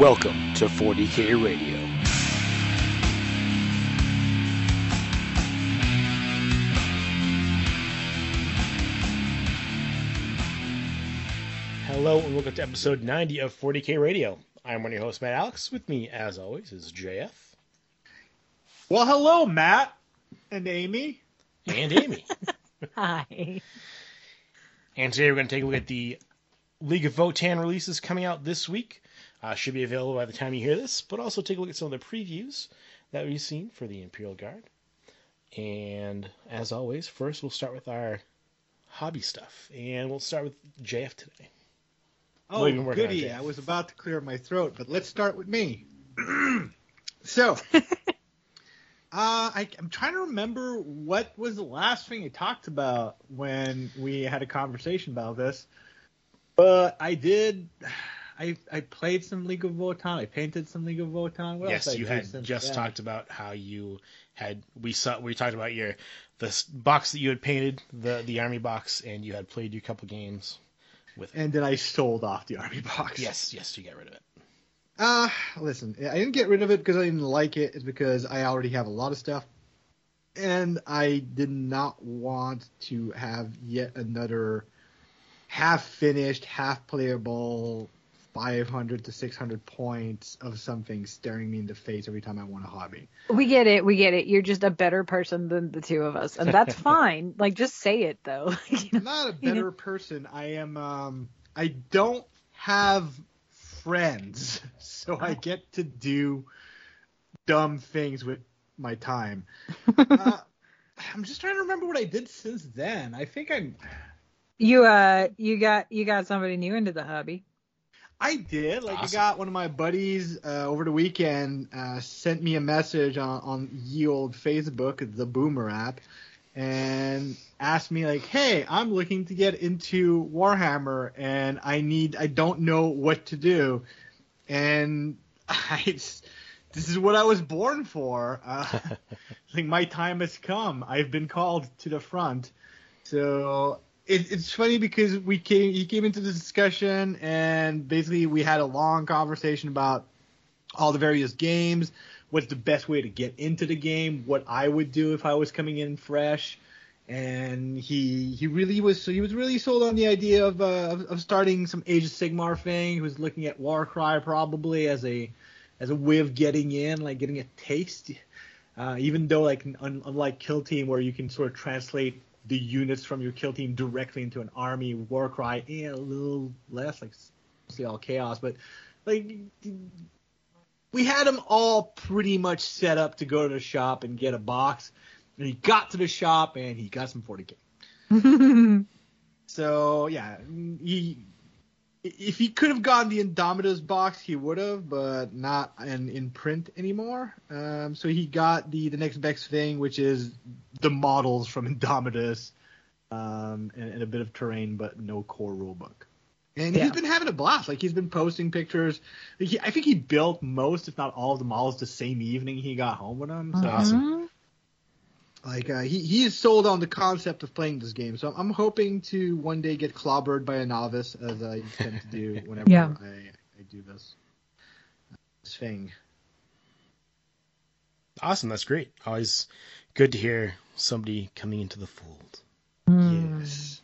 Welcome to 40K Radio. Hello and welcome to episode 90 of 40K Radio. I'm one of your hosts, Matt Alex. With me, as always, is JF Well, hello, Matt and Amy. and Amy. Hi. and today we're going to take a look at the League of Votann releases coming out this week. Uh, should be available by the time you hear this, but also take a look at some of the previews that we've seen for the Imperial Guard. And as always, first we'll start with our hobby stuff, and we'll start with JF today. Oh, What have you been working on, goody. I was about to clear my throat, but let's start with me. so, uh, I, I'm trying to remember what was the last thing I talked about when we had a conversation about this. But I did. I, I played some League of Votann. I painted some League of Votann. What yes, you had since just talked about how you had we saw we talked about your the box that you had painted the the army box and you had played your couple games with it. And then I sold off the army box. Yes, yes, you got rid of it. Uh, listen, I didn't get rid of it because I didn't like it. It's because I already have a lot of stuff. And I did not want to have yet another half finished, half playable 500 to 600 points of something staring me in the face every time I want a hobby. We get it. We get it. You're just a better person than the two of us, and that's fine. Like, just say it though. You I'm not a better person. I am, um, I don't have friends, so I get to do dumb things with my time. uh, I'm just trying to remember what I did since then. I think I'm, You uh, you got you got somebody new into the hobby. I did. Like, Awesome. I got one of my buddies uh, over the weekend uh, sent me a message on, on ye old Facebook, the Boomer app, and asked me like, "Hey, I'm looking to get into Warhammer, and I need, I don't know what to do." And I, this is what I was born for. Uh, like my time has come. I've been called to the front. So it, it's funny because we came, he came into the discussion and basically we had a long conversation about all the various games, what's the best way to get into the game, what I would do if I was coming in fresh. And he he really was so he was really sold on the idea of uh, of, of starting some Age of Sigmar thing. He was looking at Warcry probably as a as a way of getting in, like getting a taste. Uh, even though like un- unlike Kill Team where you can sort of translate the units from your kill team directly into an army, Warcry, eh, a little less like mostly all chaos, but like we had them all pretty much set up to go to the shop and get a box. And he got to the shop and he got some 40k. So yeah, he if he could have gotten the Indomitus box, he would have, but not in, in print anymore. Um, so he got the the next best thing, which is the models from Indomitus, um, and, and a bit of terrain, but no core rulebook. And Yeah. he's been having a blast. Like he's been posting pictures. He, I think he built most, if not all, of the models the same evening he got home with them. So Awesome. like uh, he he is sold on the concept of playing this game, so I'm hoping to one day get clobbered by a novice, as I tend to do whenever Yeah. I, I do this this thing. Awesome, that's great. Always good to hear somebody coming into the fold. Mm. Yes,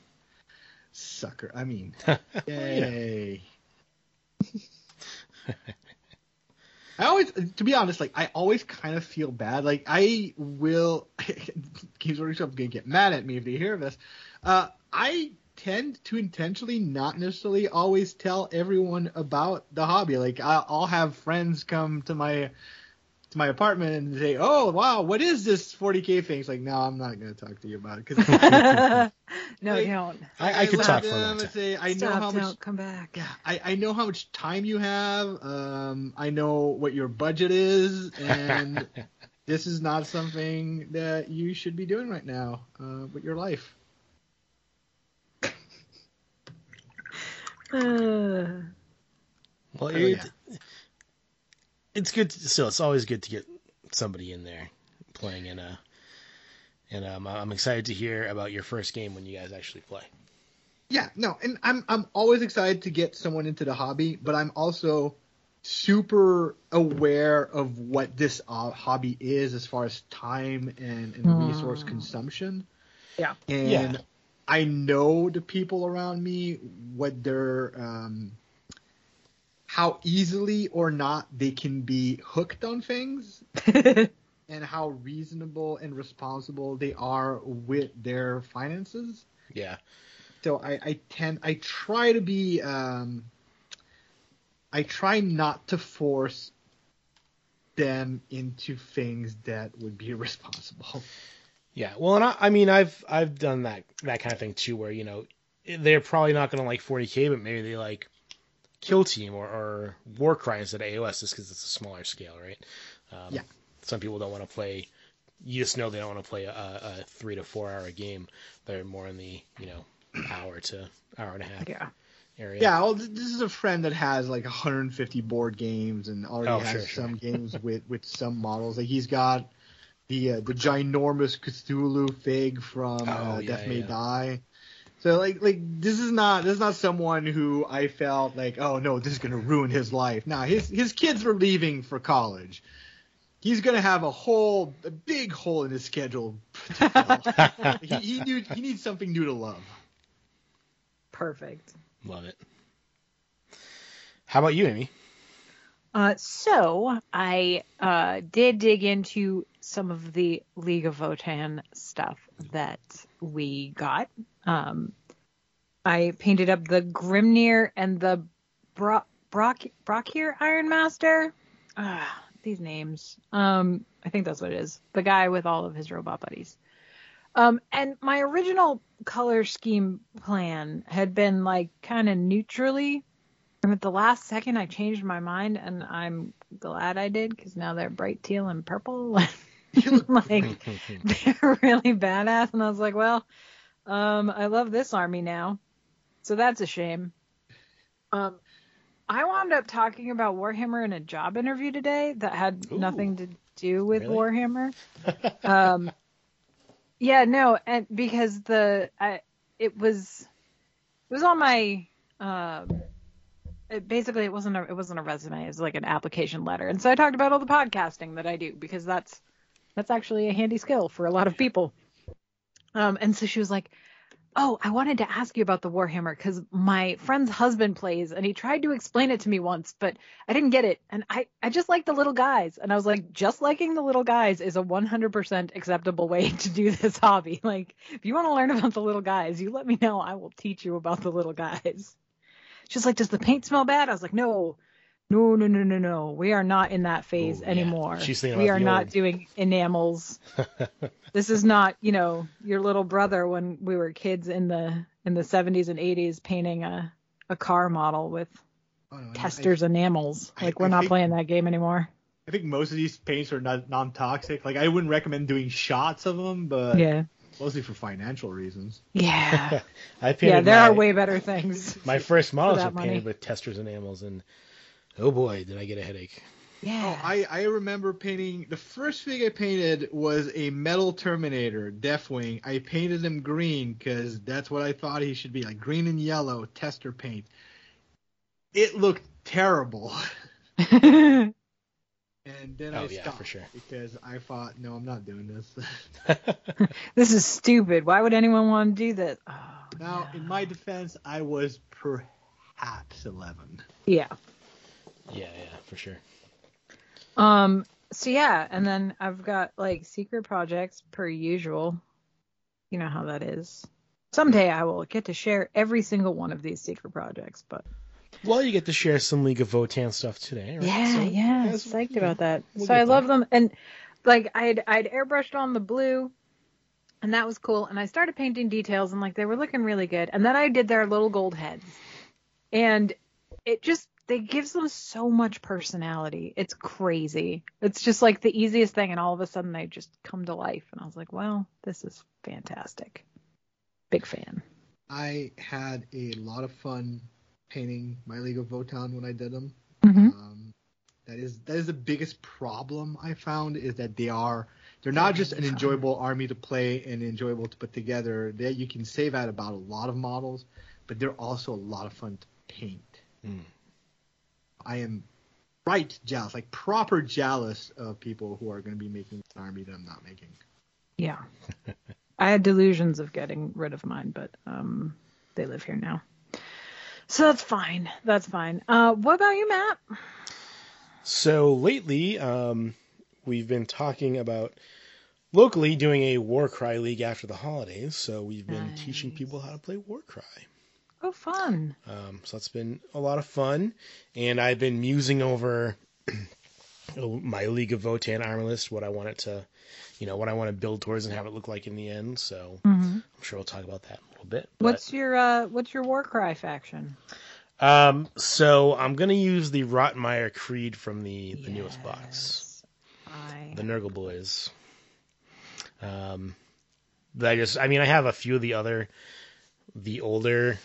sucker. I mean, yay. I always, to be honest, like I always kind of feel bad. Like I will, Games Workshop's gonna get mad at me if they hear this. Uh, I tend to intentionally not necessarily always tell everyone about the hobby. Like I'll have friends come to my to my apartment and say, "Oh wow, what is this 40k thing?" It's like, no, I'm not gonna talk to you about it because no, Like, don't. I, I could talk for a them long time. say, I know Stop, how don't much come back. yeah, I, I know how much time you have. Um, I know what your budget is, and this is not something that you should be doing right now uh, with your life. Uh, Well, Oh, yeah. It's good. To, still, it's always good to get somebody in there playing in a. And um, I'm excited to hear about your first game when you guys actually play. Yeah, no, and I'm I'm always excited to get someone into the hobby, but I'm also super aware of what this uh, hobby is as far as time and, and Hmm. resource consumption. Yeah. And Yeah. I know the people around me what their um, how easily or not they can be hooked on things and how reasonable and responsible they are with their finances. Yeah. So I, I tend I try to be um, I try not to force them into things that would be irresponsible. Yeah. Well, and I, I mean, I've I've done that that kind of thing too, where you know they're probably not going to like 40k, but maybe they like Kill Team or, or Warcry instead of AOS, just because it's a smaller scale, right? Um, Yeah. Some people don't want to play. You just know they don't want to play a, a three to four hour game. They're more in the you know hour to hour and a half yeah. area. Yeah, well, this is a friend that has like 150 board games and already Oh, has sure, sure. some games with with some models. Like he's got the uh, the ginormous Cthulhu fig from uh, Oh, yeah, Death May yeah. Die. So like like this is not this is not someone who I felt like oh no this is gonna ruin his life. Nah, his his kids were leaving for college. He's gonna have a whole a big hole in his schedule. to fill. he, he knew he needs something new to love. Perfect. Love it. How about you, Amy? Uh, so I uh, did dig into some of the League of Votann stuff that we got. Um, I painted up the Grimnyr and the Bro- Brock Brôkhyr Iron Master. Ah, these names. Um, I think that's what it is. The guy with all of his robot buddies. Um, and my original color scheme plan had been like kind of neutrally and at the last second, I changed my mind, and I'm glad I did because now they're bright teal and purple. like they're really badass, and I was like, well, um, I love this army now, so that's a shame. Um, I wound up talking about Warhammer in a job interview today that had Ooh. nothing to do with Really? Warhammer. um, yeah, no, and because the I, it was it was on my um it, basically it wasn't a it wasn't a resume it was like an application letter and so i talked about all the podcasting that i do because that's that's actually a handy skill for a lot of people um and so she was like oh i wanted to ask you about the warhammer because my friend's husband plays and he tried to explain it to me once but i didn't get it. And i i just like the little guys. And i was like just liking the little guys is a 100% acceptable way to do this hobby. Like if you want to learn about the little guys you let me know. I will teach you about the little guys. She's like, does the paint smell bad? I was like, no, no, no, no, no, no. We are not in that phase Ooh, yeah. anymore. She's we are not old- doing enamels. this is not, you know, your little brother when we were kids in the in the 70s and 80s painting a a car model with Oh, no, I- Testors enamels. I- Like we're I not think- playing that game anymore. I think most of these paints are not non-toxic. Like I wouldn't recommend doing shots of them, but Yeah. mostly for financial reasons. Yeah. I painted yeah, there my, are way better things. my first models were painted money. with Testors enamels, and oh boy, did I get a headache. Yeah. Oh, I, I remember painting the first thing I painted was a metal Terminator, Deathwing. I painted him green because that's what I thought he should be, like green and yellow tester paint. It looked terrible, and then Oh, I yeah, stopped for sure. because I thought, no, I'm not doing this. this is stupid. Why would anyone want to do this? Oh, now, in my defense, I was perhaps 11. yeah. Yeah, yeah, for sure. Um. So yeah, and then I've got like secret projects per usual. You know how that is. Someday I will get to share every single one of these secret projects, but Well, you get to share some League of Votann stuff today, right? yeah, So, yeah, as- psyched you know, about that. we'll so get I love there. them, and like I'd I'd airbrushed on the blue, and that was cool. And I started painting details, and like they were looking really good. And then I did their little gold heads, and it just they gives them so much personality. It's crazy. It's just like the easiest thing, and all of a sudden they just come to life. And I was like, wow, this is fantastic. Big fan. I had a lot of fun painting my League of Votann when I did them. hmm Um, that is that is the biggest problem I found is that they are they're not just an enjoyable army to play and enjoyable to put together. That you can save out about a lot of models, but they're also a lot of fun to paint. Mm. I am right jealous, like proper jealous of people who are going to be making an army that I'm not making. Yeah. I had delusions of getting rid of mine, but um, they live here now. So that's fine. That's fine. Uh, what about you, Matt? So lately, um, we've been talking about locally doing a Warcry League after the holidays. So we've been teaching people how to play Warcry. Oh, fun. Um, so that's been a lot of fun, and I've been musing over my League of Votann armor list, what I want it to, you know, what I want to build towards and have it look like in the end. So hmm I'm sure we'll talk about that a little bit. What's your uh, What's your Warcry faction? Um, so I'm gonna use the Rotmire Creed from the the newest box, I the Nurgle Boys. Um, I just, I mean, I have a few of the other, the older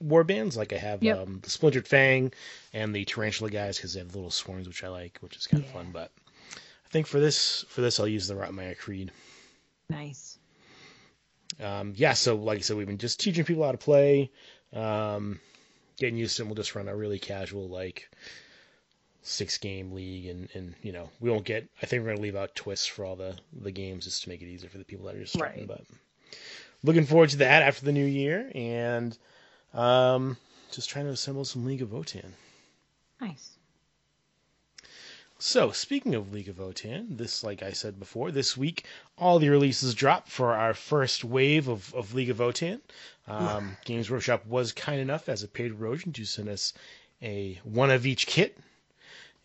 war bands. Like I have Yep. um, the Splintered Fang and the Tarantula guys because they have little swarms, which I like, which is kind of Yeah. fun. But I think for this, for this, I'll use the Rotmire Creed. nice. Um, yeah, so like I said, we've been just teaching people how to play, um, getting used to it. We'll just run a really casual, like six game league, and and you know we won't get. I think we're gonna leave out twists for all the the games just to make it easier for the people that are just starting. Right. But looking forward to that after the new year, and um, just trying to assemble some League of Votann. Nice. So, speaking of League of Votann, this, like I said before, this week all the releases dropped for our first wave of, of League of Votann. Um, Games Workshop was kind enough as a paid erosion to send us a one of each kit,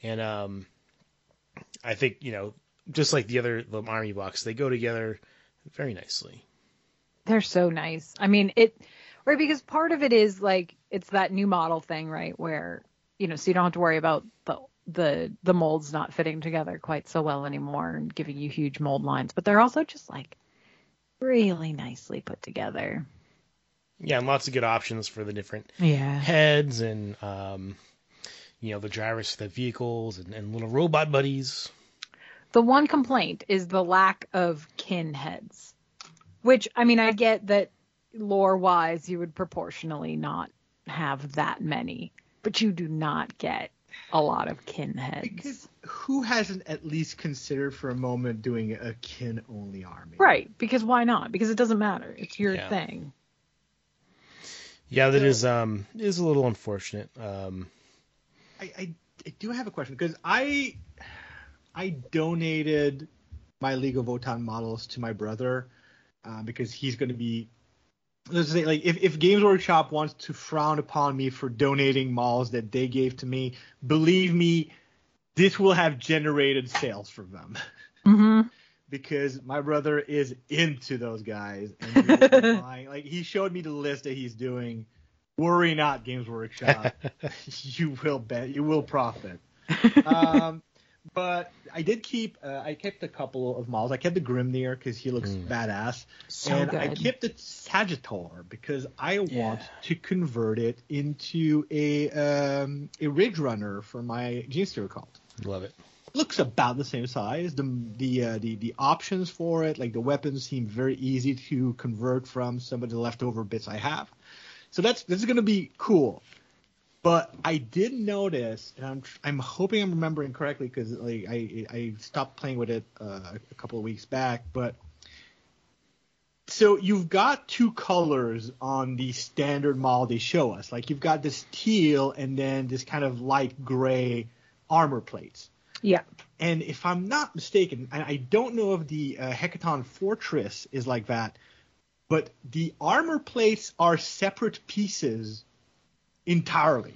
and um, I think you know, just like the other the army box, they go together very nicely. They're so nice. I mean, it right because part of it is like it's that new model thing, right? Where you know, so you don't have to worry about the the the molds not fitting together quite so well anymore and giving you huge mold lines, but they're also just like really nicely put together. Yeah, and lots of good options for the different Yeah. heads and um, you know the drivers for the vehicles and, and little robot buddies. The one complaint is the lack of kin heads, which I mean, I get that lore wise you would proportionally not have that many, but you do not get a lot of kin heads. Because who hasn't at least considered for a moment doing a kin only army? Right, because why not? Because it doesn't matter. It's your Yeah. thing. Yeah, that So- is um is a little unfortunate. Um, I, I, I do have a question because I I donated my League of Votann models to my brother uh, because he's going to be let's say like if, if Games Workshop wants to frown upon me for donating models that they gave to me, believe me, this will have generated sales for them hmm because my brother is into those guys and he will be buying- like he showed me the list that he's doing. Worry not, Games Workshop. you will bet you will profit. um, but I did keep uh, I kept a couple of models. I kept the Grimnyr because he looks Mm. badass, So and good. I kept the Sagitaur because I want to convert it into a um, a Ridgerunner for my Genestealer cult love it. looks about the same size. The the uh, the the options for it, like the weapons, seem very easy to convert from some of the leftover bits I have. So that's this is gonna be cool. But I did notice, and I'm I'm hoping I'm remembering correctly because like I I stopped playing with it uh, a couple of weeks back, but. So you've got two colors on the standard model they show us. Like you've got this teal and then this kind of light gray armor plates. Yeah. And if I'm not mistaken, and I don't know if the uh, Hekaton Fortress is like that, but the armor plates are separate pieces entirely.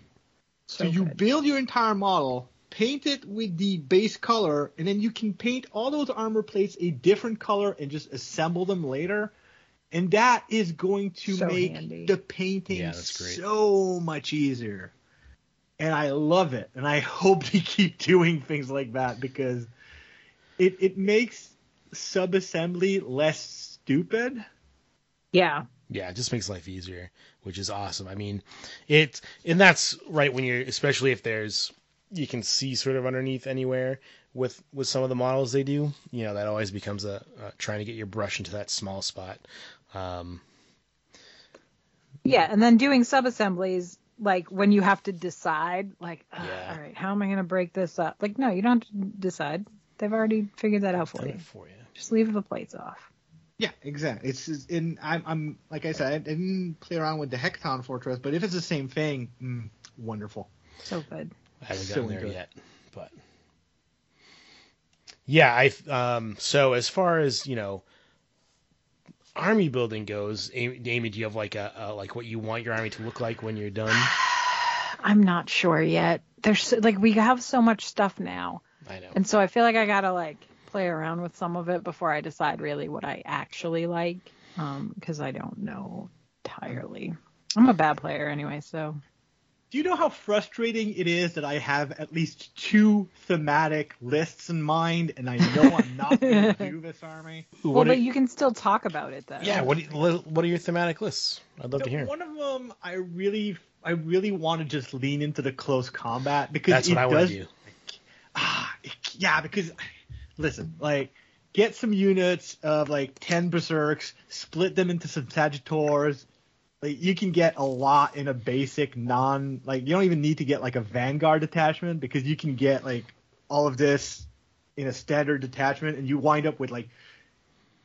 So, So you good. build your entire model, paint it with the base color, and then you can paint all those armor plates a different color and just assemble them later. And that is going to So make handy. the painting Yeah, so much easier and I love it. And I hope they keep doing things like that because it it makes sub assembly less stupid. Yeah. Yeah, it just makes life easier, which is awesome. I mean, it and that's right when you're especially if there's you can see sort of underneath anywhere with with some of the models they do. You know, that always becomes a, a trying to get your brush into that small spot. Um, Yeah. And then doing sub assemblies, like when you have to decide, like, "Ugh, Yeah. all right, how am I going to break this up? Like, no, you don't have to decide. They've already figured that out for you. for you. Just leave the plates off. Yeah, exactly. It's just in I'm I'm like I said, I didn't play around with the Hekaton Fortress, but if it's the same thing, mm, wonderful. So good. I haven't So gotten there into it. yet, but yeah, I um so as far as you know, army building goes, Amy, Amy, do you have like a, a like what you want your army to look like when you're done? I'm not sure yet. There's so- like we have so much stuff now, I know. and so I feel like I gotta like play around with some of it before I decide really what I actually like, um, because I don't know entirely. I'm a bad player anyway, so Do you know how frustrating it is that I have at least two thematic lists in mind, and I know I'm not going to do this army? Well, what but are, you can still talk about it though. yeah, what do you- what are your thematic lists? I'd love to hear. One of them, I really, I really want to just lean into the close combat because That's it what I does. want to do. Ah, it- yeah, because listen, like get some units of like ten berserks, split them into some Sagitaurs. Like you can get a lot in a basic non like you don't even need to get like a vanguard detachment because you can get like all of this in a standard detachment and you wind up with like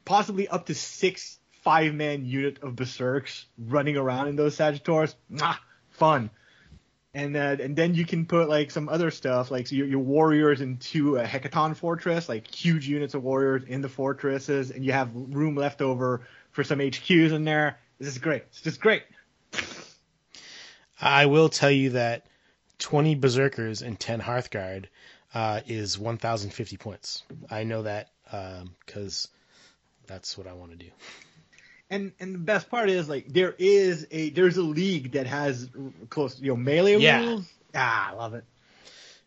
possibly up to six five man unit of berserks running around in those Sagitaurs. Mwah, fun and uh, and then you can put like some other stuff like your, your warriors into a Hekaton fortress like huge units of warriors in the fortresses and you have room left over for some hqs in there this is great it's just great I will tell you that 20 Berserkers and 10 Hearthguard uh, is 1,050 points. I know that because that's what I want to do. And and the best part is like there is a there's a league that has close you know melee Yeah. rules ah i love it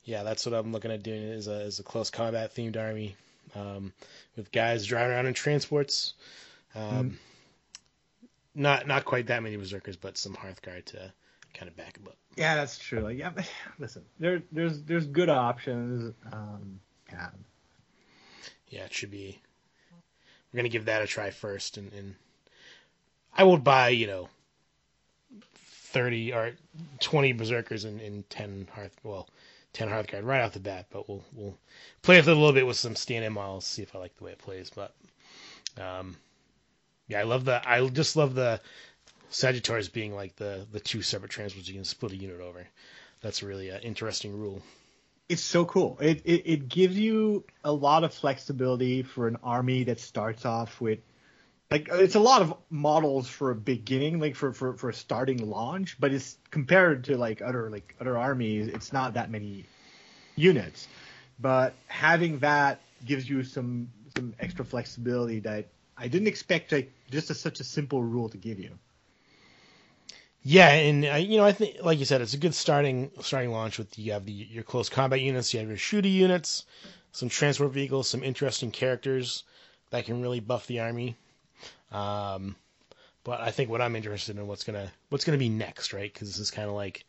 Yeah, that's what I'm looking at doing is a, is a close combat themed army um, with guys driving around in transports. Um, Not not quite that many Berserkers, but some Hearthguard to kind of back them up. yeah that's true like yeah listen there there's there's good options um yeah Yeah, it should be. We're gonna give that a try first, and, and I will buy you know thirty or twenty berserkers and, and ten hearth well ten hearthguard right off the bat, but we'll we'll play with it a little bit with some stand-in models, see if I like the way it plays. But um, yeah, I love the I just love the Sagittarius being like the the two separate transports you can split a unit over. That's really an interesting rule. it's so cool. It, it it gives you a lot of flexibility for an army that starts off with like it's a lot of models for a beginning, like for for for a starting launch, but it's compared to like other like other armies, it's not that many units. But having that gives you some some extra flexibility that I didn't expect like just a, such a simple rule to give you. Yeah, and uh, you know, I think, like you said, it's a good starting starting launch with you have the, your close combat units, you have your shooty units, some transport vehicles, some interesting characters that can really buff the army. Um, but I think what I'm interested in what's gonna what's gonna be next, right? Because this is kind of like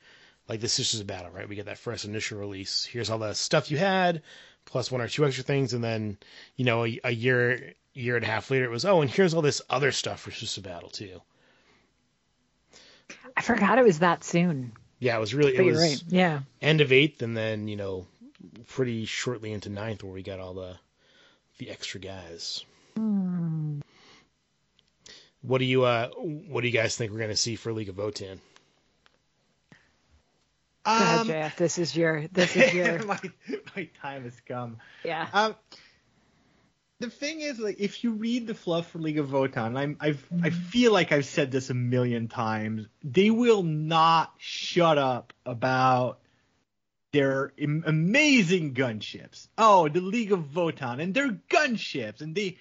like the Sisters of Battle, right? We get that first initial release. Here's all the stuff you had, plus one or two extra things, and then you know a, a year year and a half later, it was oh, and here's all this other stuff for Sisters of Battle too. I forgot it was that soon. Yeah, it was really it was right. Yeah. end of eighth, and then you know, pretty shortly into ninth, where we got all the the extra guys. Hmm. What do you uh What do you guys think we're gonna see for League of Votann? Go ahead, Um, This is your. This is your. my my time has come. Yeah. Um, the thing is, like, if you read the fluff for League of Votann, I'm, I've, I feel like I've said this a million times. They will not shut up about their am- amazing gunships. Oh, the League of Votann and their gunships, and they,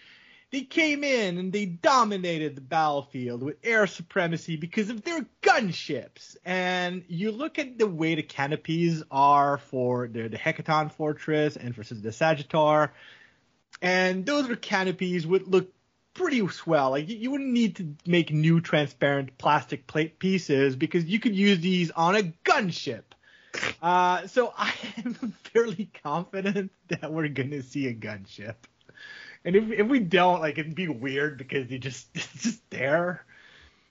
they came in and they dominated the battlefield with air supremacy because of their gunships. And you look at the way the canopies are for the, the Hekaton Fortress and for the Sagitaur, and those are canopies would look pretty swell. Like you, wouldn't need to make new transparent plastic plate pieces because you could use these on a gunship. Uh, so I am fairly confident that we're gonna see a gunship. And if if we don't, like it'd be weird because they just it's just there.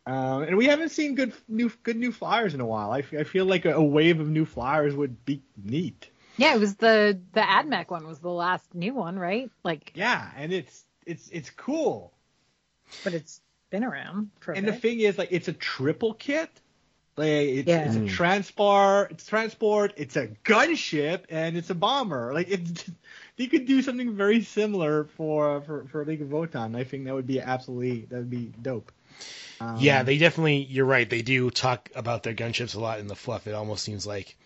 Um, and we haven't seen good new good new flyers in a while. I, f- I feel like a, a wave of new flyers would be neat. Yeah, it was the the AdMech one was the last new one, right? Like, Yeah, and it's it's it's cool. but it's been around for a And the thing is, like, it's a triple kit. Like, it's, Yeah. it's a Mm. transport, it's transport, it's a gunship, and it's a bomber. Like, it's you could do something very similar for for for League of Votann. I think that would be absolutely that would be dope. Um, Yeah, they definitely. You're right. They do talk about their gunships a lot in the fluff. It almost seems like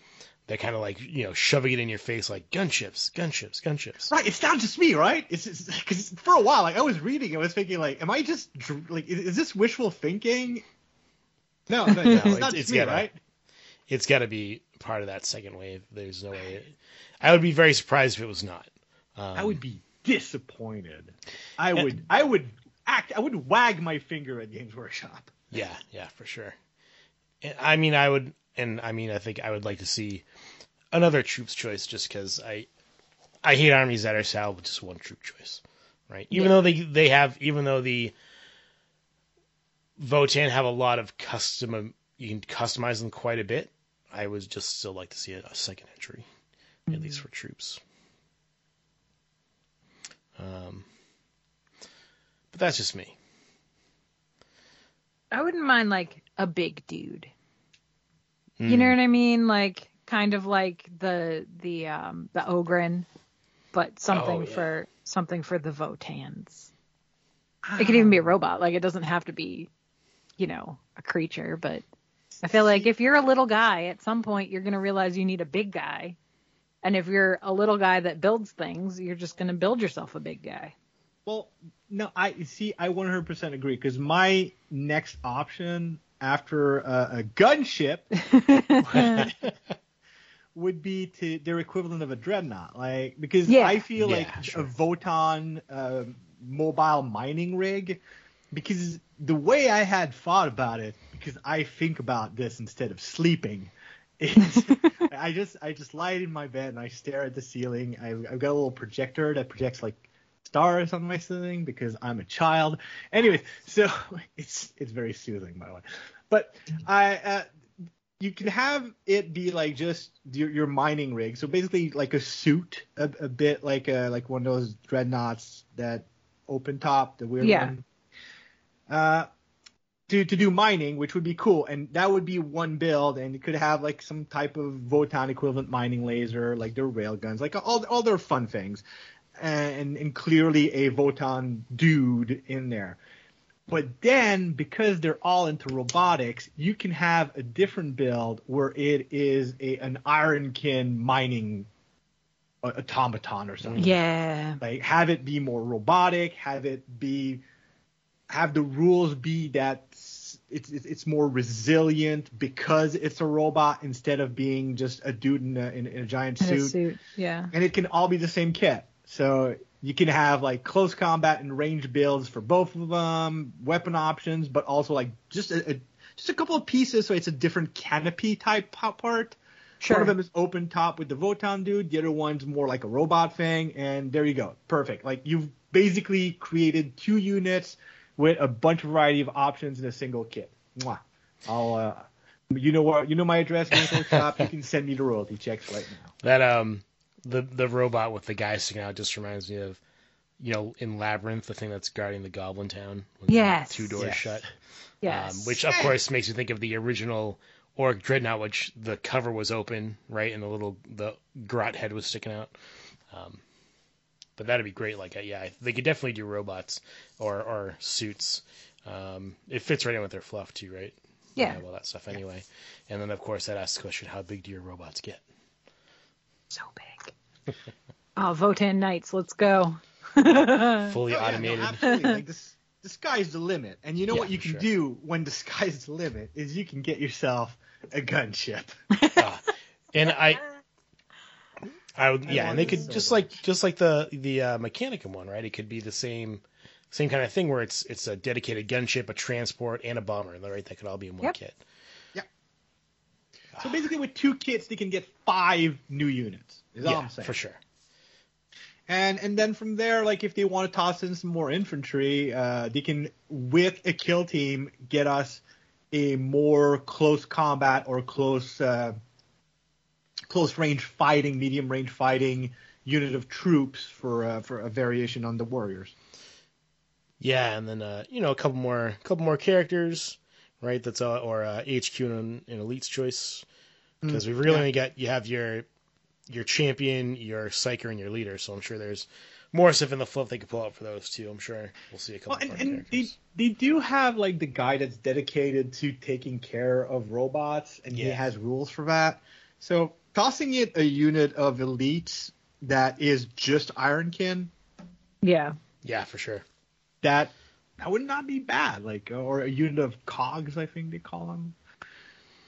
they're kind of like you know shoving it in your face, like gunships, gunships, gunships. Right, it's not just me, right? It's because for a while, like I was reading, I was thinking, like, am I just like, is, is this wishful thinking? No, no, No, it's, not it's me, gotta- right? It's got to be part of that second wave. There's no way. I would be very surprised if it was not. Um, I would be disappointed. I would, I would act, I would wag my finger at Games Workshop. Yeah, yeah, for sure. And, I mean, I would, and I mean, I think I would like to see another troops choice, just because I, I hate armies that are saddled with just one troop choice, right? Even though they they have, even though the Votann have a lot of custom, you can customize them quite a bit. I would just still like to see a, a second entry, at least for troops. Um, but that's just me. I wouldn't mind like a big dude. You Mm. know what I mean? Like kind of like the the um the Ogryn, but something Oh, yeah. for something for the Votanns. It could even be a robot. Like it doesn't have to be, you know, a creature. But I feel like if you're a little guy, at some point you're gonna realize you need a big guy. And if you're a little guy that builds things, you're just gonna build yourself a big guy. Well, no, I see. I 100% agree because my next option after uh, a gunship would be to their equivalent of a dreadnought, like because Yeah. I feel Yeah, like sure. a Votann uh, mobile mining rig. Because the way I had thought about it, because I think about this instead of sleeping, is I just I just lie in my bed and I stare at the ceiling. I've, I've got a little projector that projects like stars on my ceiling because I'm a child. Anyways, so it's it's very soothing by the way. But I uh, you can have it be like just your, your mining rig. So basically like a suit, a, a bit like a like one of those dreadnoughts that open top, the weird Yeah. one. Uh, to to do mining, which would be cool, and that would be one build, and it could have like some type of Votann equivalent mining laser, like their rail guns, like all all their fun things, and and clearly a Votann dude in there. But then, because they're all into robotics, you can have a different build where it is a an Ironkin mining automaton or something Yeah. like have it be more robotic have it be have the rules be that it's it's more resilient because it's a robot instead of being just a dude in a, in, in a giant In a suit. suit. Yeah. and it can all be the same kit so you can have like close combat and range builds for both of them weapon options but also like just a, a just a couple of pieces so it's a different canopy type part Sure. one of them is open top with the Votann dude. The other one's more like a robot thing. And there you go. Perfect. Like you've basically created two units with a bunch of variety of options in a single kit. Mwah. I'll, uh, you know what, you know my address, Games Workshop. You can send me the royalty checks right now. That um the the robot with the guy sticking out just reminds me of you know in Labyrinth the thing that's guarding the Goblin Town. when Yes. Two doors Yes. shut. Yes. Um, which of course makes you think of the original Ork Dreadnought, which the cover was open, right, and the little the grot head was sticking out. Um, but that'd be great. Like, uh, yeah, they could definitely do robots or or suits. Um, it fits right in with their fluff too, right? They Yeah. have all that stuff anyway. And then of course that asks the question: How big do your robots get? so big. oh, Votann Knights, let's go. Fully Oh, yeah, no, automated. absolutely. Like this, the sky's the limit. And you know Yeah, what you can sure. do when the sky's the limit is you can get yourself a gunship. Ah, and I, I would, I yeah, and they could so just much. like just like the the uh, Mechanicum one, right? It could be the same same kind of thing where it's it's a dedicated gunship, a transport, and a bomber, right? That could all be in one Yep. kit. Yep. So basically, with two kits, they can get five new units. Is all yeah, I'm saying. for sure. And and then from there, like if they want to toss in some more infantry, uh, they can with a kill team get us a more close combat or close uh, close range fighting, medium range fighting unit of troops for uh, for a variation on the warriors. Yeah, and then uh, you know a couple more, couple more characters, right? That's uh, or uh, HQ and an Elite's choice because we really yeah. only got you have your your champion, your psyker, and your leader. So I'm sure there's more stuff in the flip they could pull out for those too. I'm sure we'll see a couple Well, and, and they, they do have like the guy that's dedicated to taking care of robots, and he has rules for that. So tossing it a unit of elites that is just Ironkin, Yeah. Yeah, for sure. that that would not be bad. Like or a unit of cogs, I think they call them.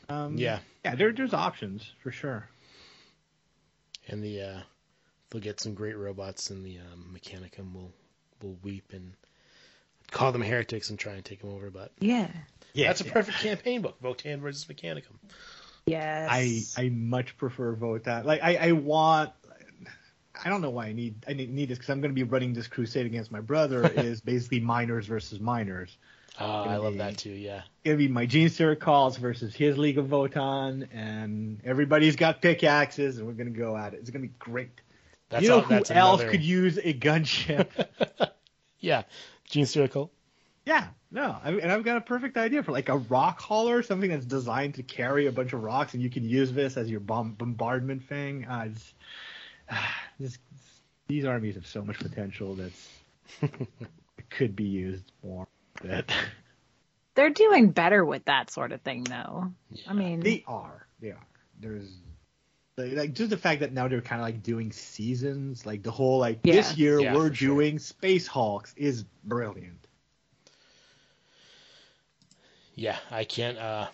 Um, Yeah, yeah. There, there's options for sure. and the uh, they'll get some great robots, and the um, Mechanicum will will weep and call them heretics and try and take them over. But Yeah. Yeah, that's a perfect campaign book: Votann versus Mechanicum. Yes. I I much prefer vote that. Like I I want. I don't know why I need I need, need this because I'm going to be running this crusade against my brother. is basically miners versus miners. Oh, ah, I love that too. Yeah, It's gonna be my Genestealer Cults versus his League of Votann, and everybody's got pickaxes, and we're gonna go at it. It's gonna be great. that's you know all, who that's else another- could use a gunship? Yeah, Genestealer Cult. yeah, no, I, and I've got a perfect idea for like a rock hauler, something that's designed to carry a bunch of rocks, and you can use this as your bomb- bombardment thing. Uh, it's, this, these armies have so much potential that's could be used more. But They're doing better with that sort of thing, though. I mean, they are, they are. There's like, like just the fact that now they're kind of like doing seasons, like the whole like Yeah. this year Yeah, we're for sure. doing Space Hawks is brilliant. Yeah, I can't. uh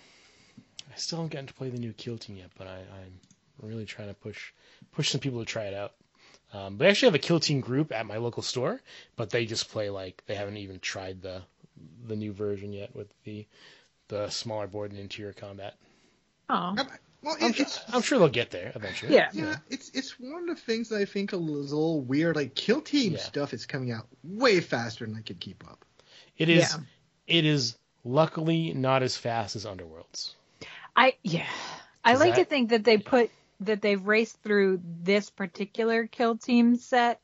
I still haven't gotten to play the new Kill Team yet, but I, I'm really trying to push push some people to try it out. Um, they actually have a Kill Team group at my local store, but they just play like they haven't even tried the the new version yet with the the smaller board and interior combat. oh, Well, I'm, sure, I'm sure they'll get there eventually. Yeah. Yeah, it's it's one of the things that I think is a little weird. Like Kill Team Yeah. stuff is coming out way faster than I could keep up. It is. Yeah. It is luckily not as fast as Underworlds. I yeah. I like that- to think that they put that they've raced through this particular kill team set.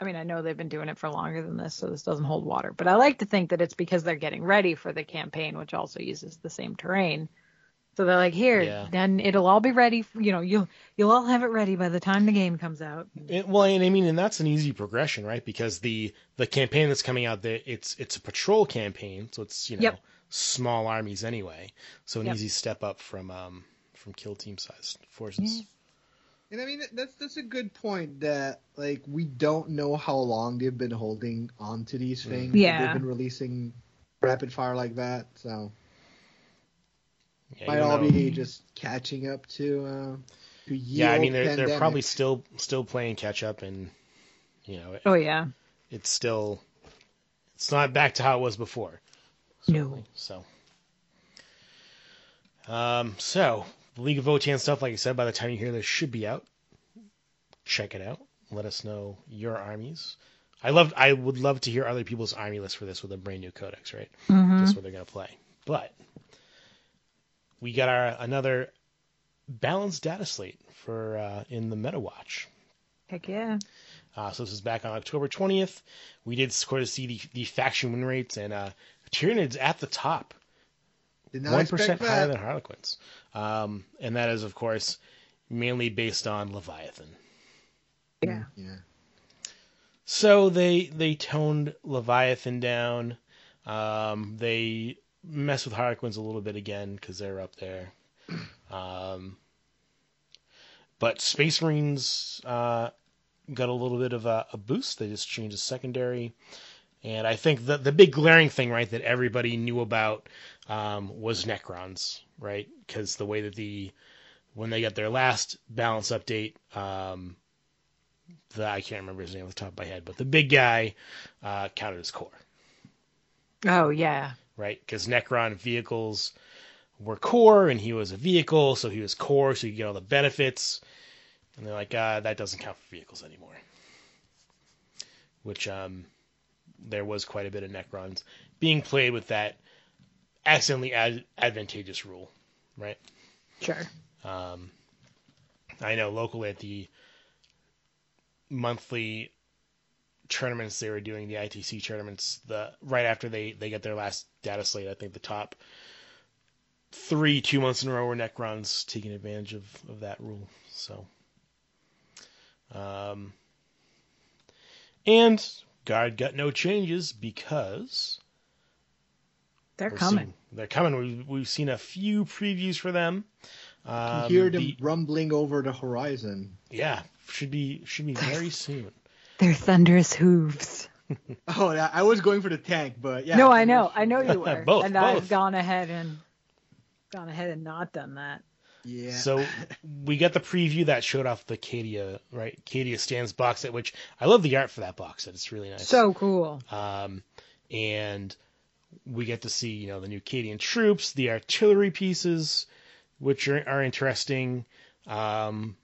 I mean, I know they've been doing it for longer than this, so this doesn't hold water. But I like to think that it's because they're getting ready for the campaign, which also uses the same terrain. So they're like, here, Yeah. then it'll all be ready. For, you know, you'll you'll all have it ready by the time the game comes out. It, well, and I mean, and that's an easy progression, right? Because the the campaign that's coming out, there, it's it's a patrol campaign, so it's you know Yep. Small armies anyway, so an Yep. easy step up from um from kill team sized forces. And I mean that's that's a good point that like we don't know how long they've been holding on to these things. Yeah. They've been releasing rapid fire like that, so Yeah, might all though- be just catching up to uh to yeah. I mean, they're they're probably still still playing catch up, and you know, it, Oh yeah. it's still it's not back to how it was before. No. So, um, so League of Votann stuff, like I said, by the time you hear this, should be out. Check it out. Let us know your armies. I love. I would love to hear other people's army list for this with a brand new codex, right? Mm-hmm. Just what they're gonna play. But we got our another balanced data slate for uh, in the Meta Watch. Heck yeah. Uh, so this is back on October 20th. We did sort of see the, the faction win rates, and uh, Tyranids at the top, one expect that. higher than Harlequins, um, and that is of course mainly based on Leviathan. Yeah. Yeah. So they they toned Leviathan down. Um, they mess with Harlequins a little bit again because they're up there. Um, but Space Marines uh, got a little bit of a, a boost. They just changed a secondary. And I think the the big glaring thing, right, that everybody knew about um, was Necrons, right? Because the way that the when they got their last balance update, um, the I can't remember his name off the top of my head, but the big guy uh, counted as core, Oh yeah. right? Because Necron vehicles were core, and he was a vehicle, so he was core, so you get all the benefits. And they're like, uh, that doesn't count for vehicles anymore. which um, there was quite a bit of Necrons being played with that accidentally ad- advantageous rule, right? Sure. Um, I know locally at the monthly tournaments they were doing, the ITC tournaments, the right after they they get their last data slate, I think the top three two months in a row were Necrons taking advantage of, of that rule. So, um, and guard got no changes because They're we're coming. seeing- they're coming. We've, we've seen a few previews for them. You Um, hear them the- rumbling over the horizon. yeah, should be should be very soon. They're thunderous hooves. Oh, I was going for the tank, but yeah. no, I know, I know you were, Both, and both. I've gone ahead and gone ahead and not done that. Yeah. So we got the preview that showed off the Cadia, right? Cadia stands box set, which I love the art for that box set. It's really nice. So cool. um, and we get to see you know the new Cadian troops, the artillery pieces, which are, are interesting, um,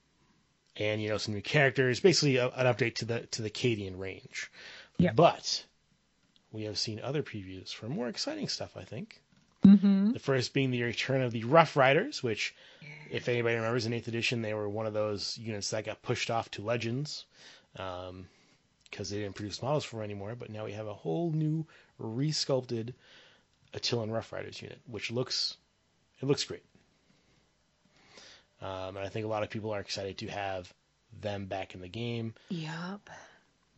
and you know some new characters. Basically, a, an update to the to the Cadian range. Yep. But we have seen other previews for more exciting stuff. I think. Mm-hmm. The first being the return of the Rough Riders, which, if anybody remembers in 8th edition, they were one of those units that got pushed off to Legends because they didn't produce models for them anymore. But now we have a whole new resculpted Attilan Rough Riders unit, which looks it looks great. Um, and I think a lot of people are excited to have them back in the game. Yep.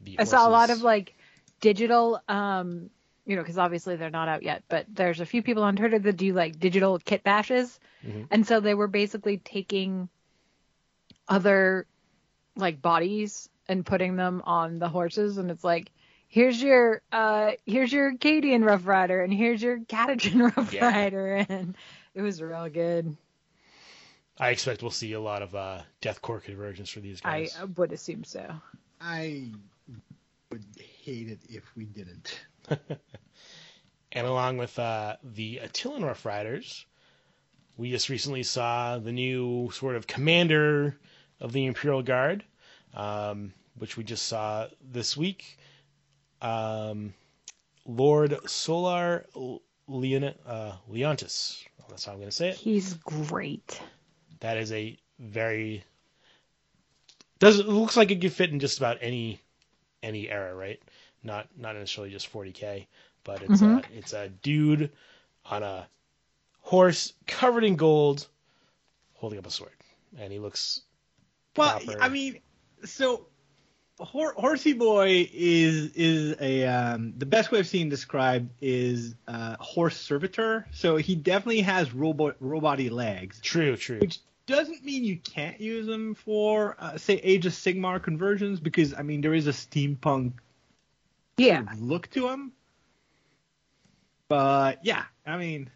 The I saw a lot of like digital, um, you know, because obviously they're not out yet, but there's a few people on Twitter that do like digital kit bashes, Mhm. and so they were basically taking other like bodies and putting them on the horses, and it's like. Here's your uh here's your Cadian Rough Rider and here's your Catachan Rough Yeah. Rider and it was real good. I expect we'll see a lot of uh, Death Korps conversions for these guys. I would assume so. I would hate it if we didn't. And along with uh, the Attilan Rough Riders, we just recently saw the new sort of commander of the Imperial Guard, um, which we just saw this week. Um, Lord Solar Leon- uh, Leontis. That's how I'm going to say it. He's great. That is a very does it looks like it could fit in just about any any era, right? Not not necessarily just 40k, but it's a it's a dude on a horse covered in gold, holding up a sword, and he looks Well, proper. I mean, so Hor- Horsey Boy is is a um, the best way I've seen described is uh, horse servitor. So he definitely has robot roboty legs, true, true. which doesn't mean you can't use them for uh, say Age of Sigmar conversions because I mean there is a steampunk Yeah. look to him. But yeah, I mean,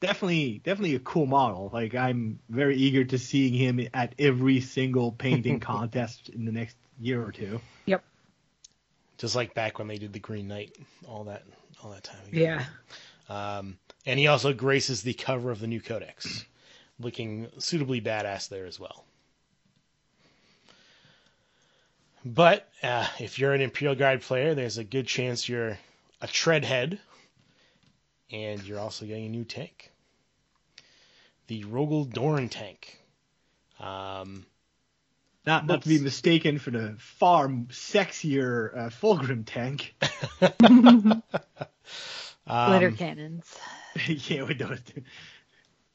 definitely, definitely a cool model. Like I'm very eager to seeing him at every single painting contest in the next year or two. Yep. Just like back when they did the Green Knight, all that all that time ago. Yeah. Um, and he also graces the cover of the new Codex, looking suitably badass there as well. But uh, if you're an Imperial Guard player, there's a good chance you're a Treadhead, and you're also getting a new tank. The Rogal Dorn tank. Um, Not not to be mistaken for the far sexier uh, Fulgrim tank. Glitter um, cannons. yeah, with those two.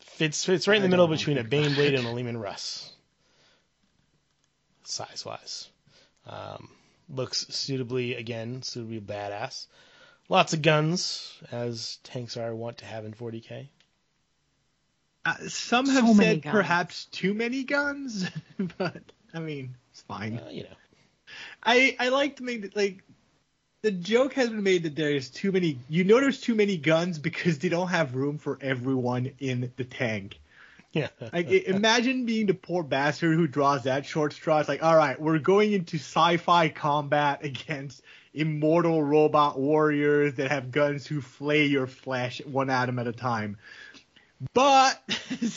fits fits right in the I middle don't between a think so. Baneblade and a Leman Russ, size wise. Um, looks suitably again suitably badass. Lots of guns, as tanks are wont to have in 40k. Uh, some So have many said guns. perhaps too many guns, but I mean it's fine. Uh, you know, I I like to make it like the joke has been made that there's too many. You know, there's too many guns because they don't have room for everyone in the tank. Yeah. Like imagine being the poor bastard who draws that short straw. It's like, all right, we're going into sci-fi combat against immortal robot warriors that have guns who flay your flesh one atom at a time. But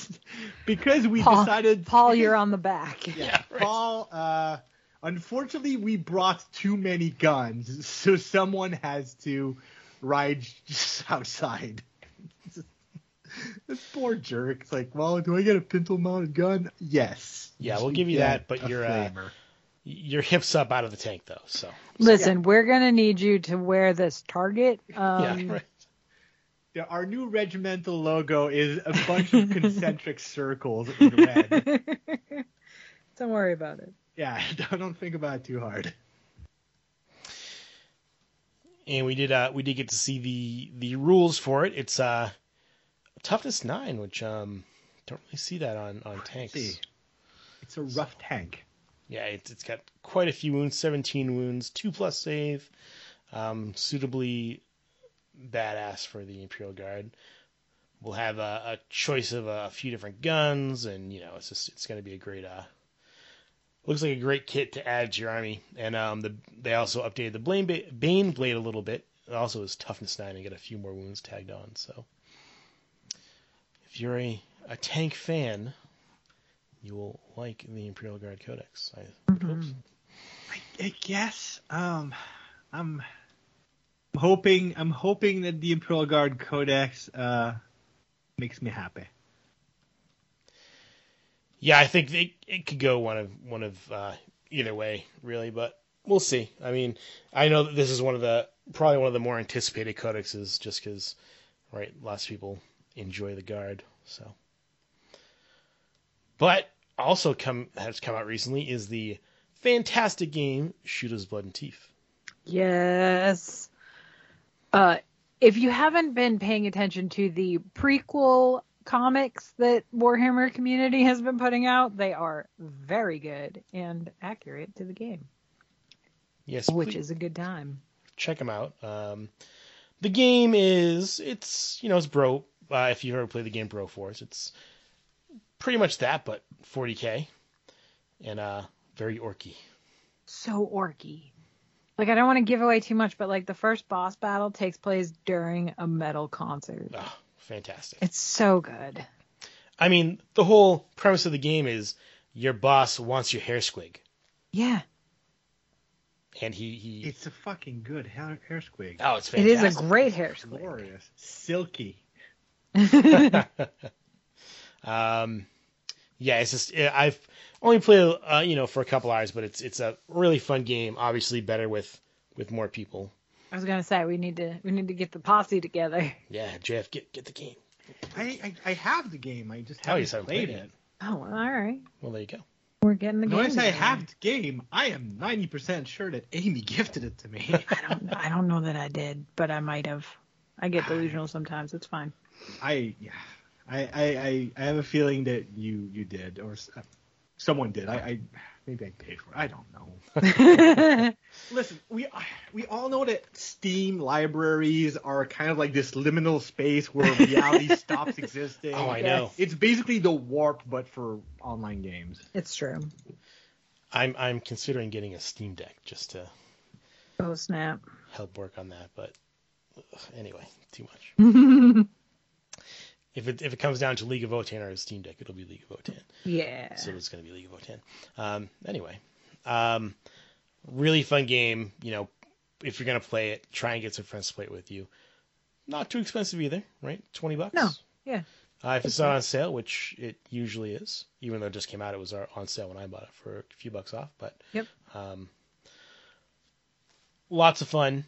because we Paul, decided, Paul, you're on the back. yeah, Yeah, right. Paul, uh, Unfortunately, we brought too many guns, so someone has to ride just outside. this poor jerk. It's like, well, do I get a pintle mounted gun? Yes. Yeah, we'll give you Get that, but a you're, uh. Your hips up out of the tank though, so Listen, we're gonna need you to wear this target. Um, yeah, right. Yeah, our new regimental logo is a bunch of concentric circles in red. Don't worry about it. Yeah, don't think about it too hard. And we did uh we did get to see the the rules for it. It's uh toughness nine, which um don't really see that on on tanks. It's a rough tank. Yeah, it's it's got quite a few wounds, 17 wounds, two plus save, um, suitably badass for the Imperial Guard. We'll have a, a choice of a, few different guns, and you know, it's just it's going to be a great. Uh, looks like a great kit to add to your army, and um, the they also updated the Bane, ba- Bane blade a little bit. It also is toughness nine and get a few more wounds tagged on. So, if you're a a tank fan, you will like the Imperial Guard Codex. I so. I, I guess. Um, I'm hoping. I'm hoping that the Imperial Guard Codex uh makes me happy. Yeah, I think it, it could go one of one of uh, either way, really, but we'll see. I mean, I know that this is one of the probably one of the more anticipated codexes, just because, right, lots of people enjoy the guard. So, but also come has come out recently is the fantastic game Shootas, Blood and Teef. Yes. Uh, if you haven't been paying attention to the prequel comics that Warhammer community has been putting out, they are very good and accurate to the game, Yes, which is a good time. check them out. Um, the game is it's you know it's Bro. Uh, if you've ever played the game Broforce, it's pretty much that, but 40k and uh, very orky. So orky. Like I don't want to give away too much, but like the first boss battle takes place during a metal concert. Oh, fantastic. It's so good. I mean, the whole premise of the game is your boss wants your hair squig, Yeah, and he he. It's a fucking good hair, hair squig. oh, it's fantastic. it is a great hair squig. Glorious, silky. um, yeah, it's just I've only played uh, you know for a couple hours, but it's it's a really fun game. Obviously, better with with more people. I was gonna say we need to we need to get the posse together. Yeah, Jeff, get get the game. I, I I have the game. I just Oh, haven't haven't played played it. it. Oh, well, all right. Well, there you go. We're getting the game. Notice I together. have the game. I am 90% sure that Amy gifted it to me. I don't. I don't know that I did, but I might have. I get delusional sometimes. It's fine. I yeah. I, I, I, I have a feeling that you you did or uh, someone did. I, I maybe I paid for it. I don't know. Listen, we we all know that Steam libraries are kind of like this liminal space where reality stops existing. Oh, I know. It's basically the warp, but for online games. it's true. I'm I'm considering getting a Steam Deck just to Oh snap. help work on that, but ugh, anyway, too much. if it if it comes down to League of Votann or a Steam Deck, it'll be League of Votann. Yeah. So it's going to be League of Votann. Um, anyway, um, really fun game. You know, if you're going to play it, try and get some friends to play it with you. Not too expensive either, right? Twenty bucks. No, yeah. Uh, if it's not on sale, which it usually is, even though it just came out, it was uh, on sale when I bought it for a few bucks off. But Yep. um, lots of fun.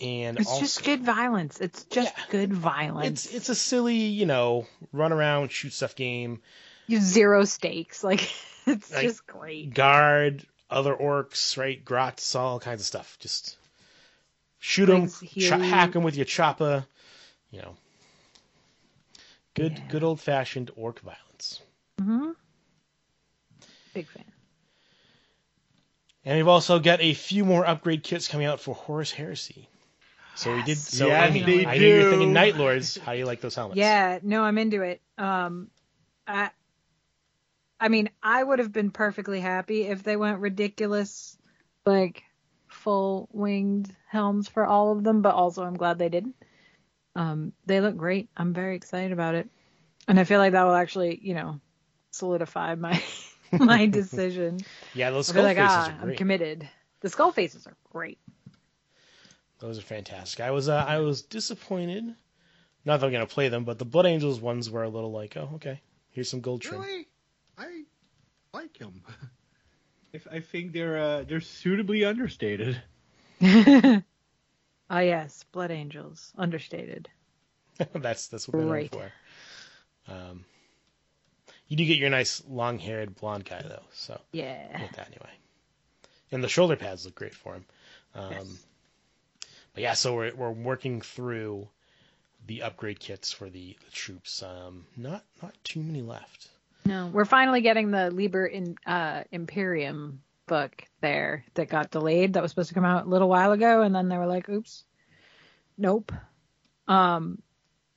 And It's also, just good violence. It's just Yeah. good violence. It's it's a silly, you know, run around shoot stuff game. you zero stakes. Like it's Like- just great. guard, other orks, right? Grots, all kinds of stuff. Just shoot them, Brings ch- healing. hack them with your chopper. You know, good, Yeah. good old fashioned ork violence. hmm Big fan. And we've also got a few more upgrade kits coming out for Horus Heresy. So we did. So Yes, Amy, they I know you're thinking Night Lords. How do you like those helmets? Yeah, no, I'm into it. Um, I, I mean, I would have been perfectly happy if they went ridiculous, like full winged helms for all of them. But also, I'm glad they didn't. Um, they look great. I'm very excited about it, and I feel like that will actually, you know, solidify my my decision. Yeah, those skull like, faces ah, are I'm committed. The skull faces are great. Those are fantastic. I was uh, I was disappointed. Not that I'm gonna play them, but the Blood Angels ones were a little like, oh, okay, here's some gold trim. Really, I like them. If I think they're uh, they're suitably understated. Ah, yes, Blood Angels, understated. that's that's what they're Right. known for. Um, you do get your nice long-haired blonde guy though, so Yeah. with that anyway. And the shoulder pads look great for him. Um, Yes. But yeah, so we're we're working through the upgrade kits for the, the troops. Um, not not too many left. No, we're finally getting the Liber in uh, Imperium book there that got delayed. That was supposed to come out a little while ago, and then they were like, "Oops, nope." Um,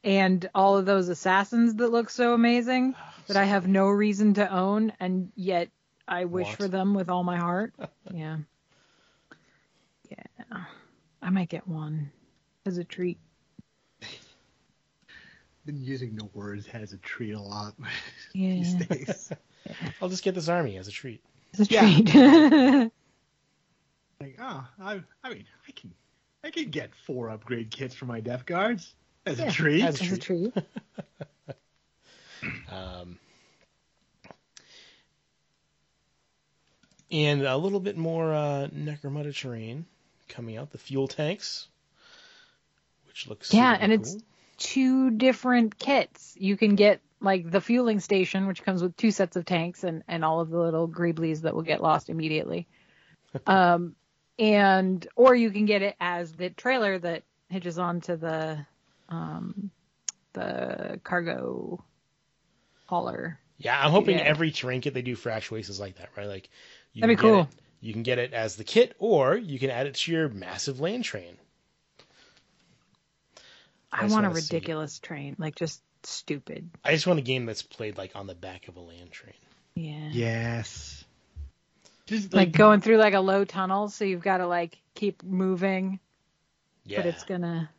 and all of those assassins that look so amazing that I have no reason to own, and yet I wish Want. for them with all my heart. yeah, yeah, I might get one as a treat. Been using the words as a treat a lot Yeah, these days. I'll just get this army as a treat. as a Yeah. treat. like, oh, I, I mean, I can, I can get four upgrade kits for my Death Guards as Yeah, a treat. as as a treat. Um, and a little bit more uh, Necromunda terrain coming out. The fuel tanks, which looks Yeah, and it's two different kits. You can get like the fueling station, which comes with two sets of tanks and, and all of the little greeblies that will get lost immediately. um, and or you can get it as the trailer that hitches onto the um, the cargo hauler. Yeah, I'm hoping Yeah. every trinket they do for Ash Waste is like that, right? Like you That'd be cool. It, you can get it as the kit, or you can add it to your massive land train. I I, want a wanna see. ridiculous train, like just stupid. I just want a game that's played like on the back of a land train. Yeah. Yes. Just Like going through like a low tunnel, so you've got to like keep moving, Yeah, but it's gonna.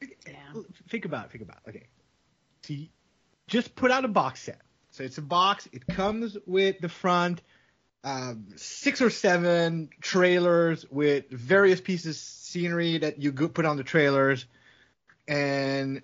Yeah. think about it, think about it. Okay. See, just put out a box set. So it's a box. It comes with the front, um, six or seven trailers with various pieces of scenery that you put on the trailers, and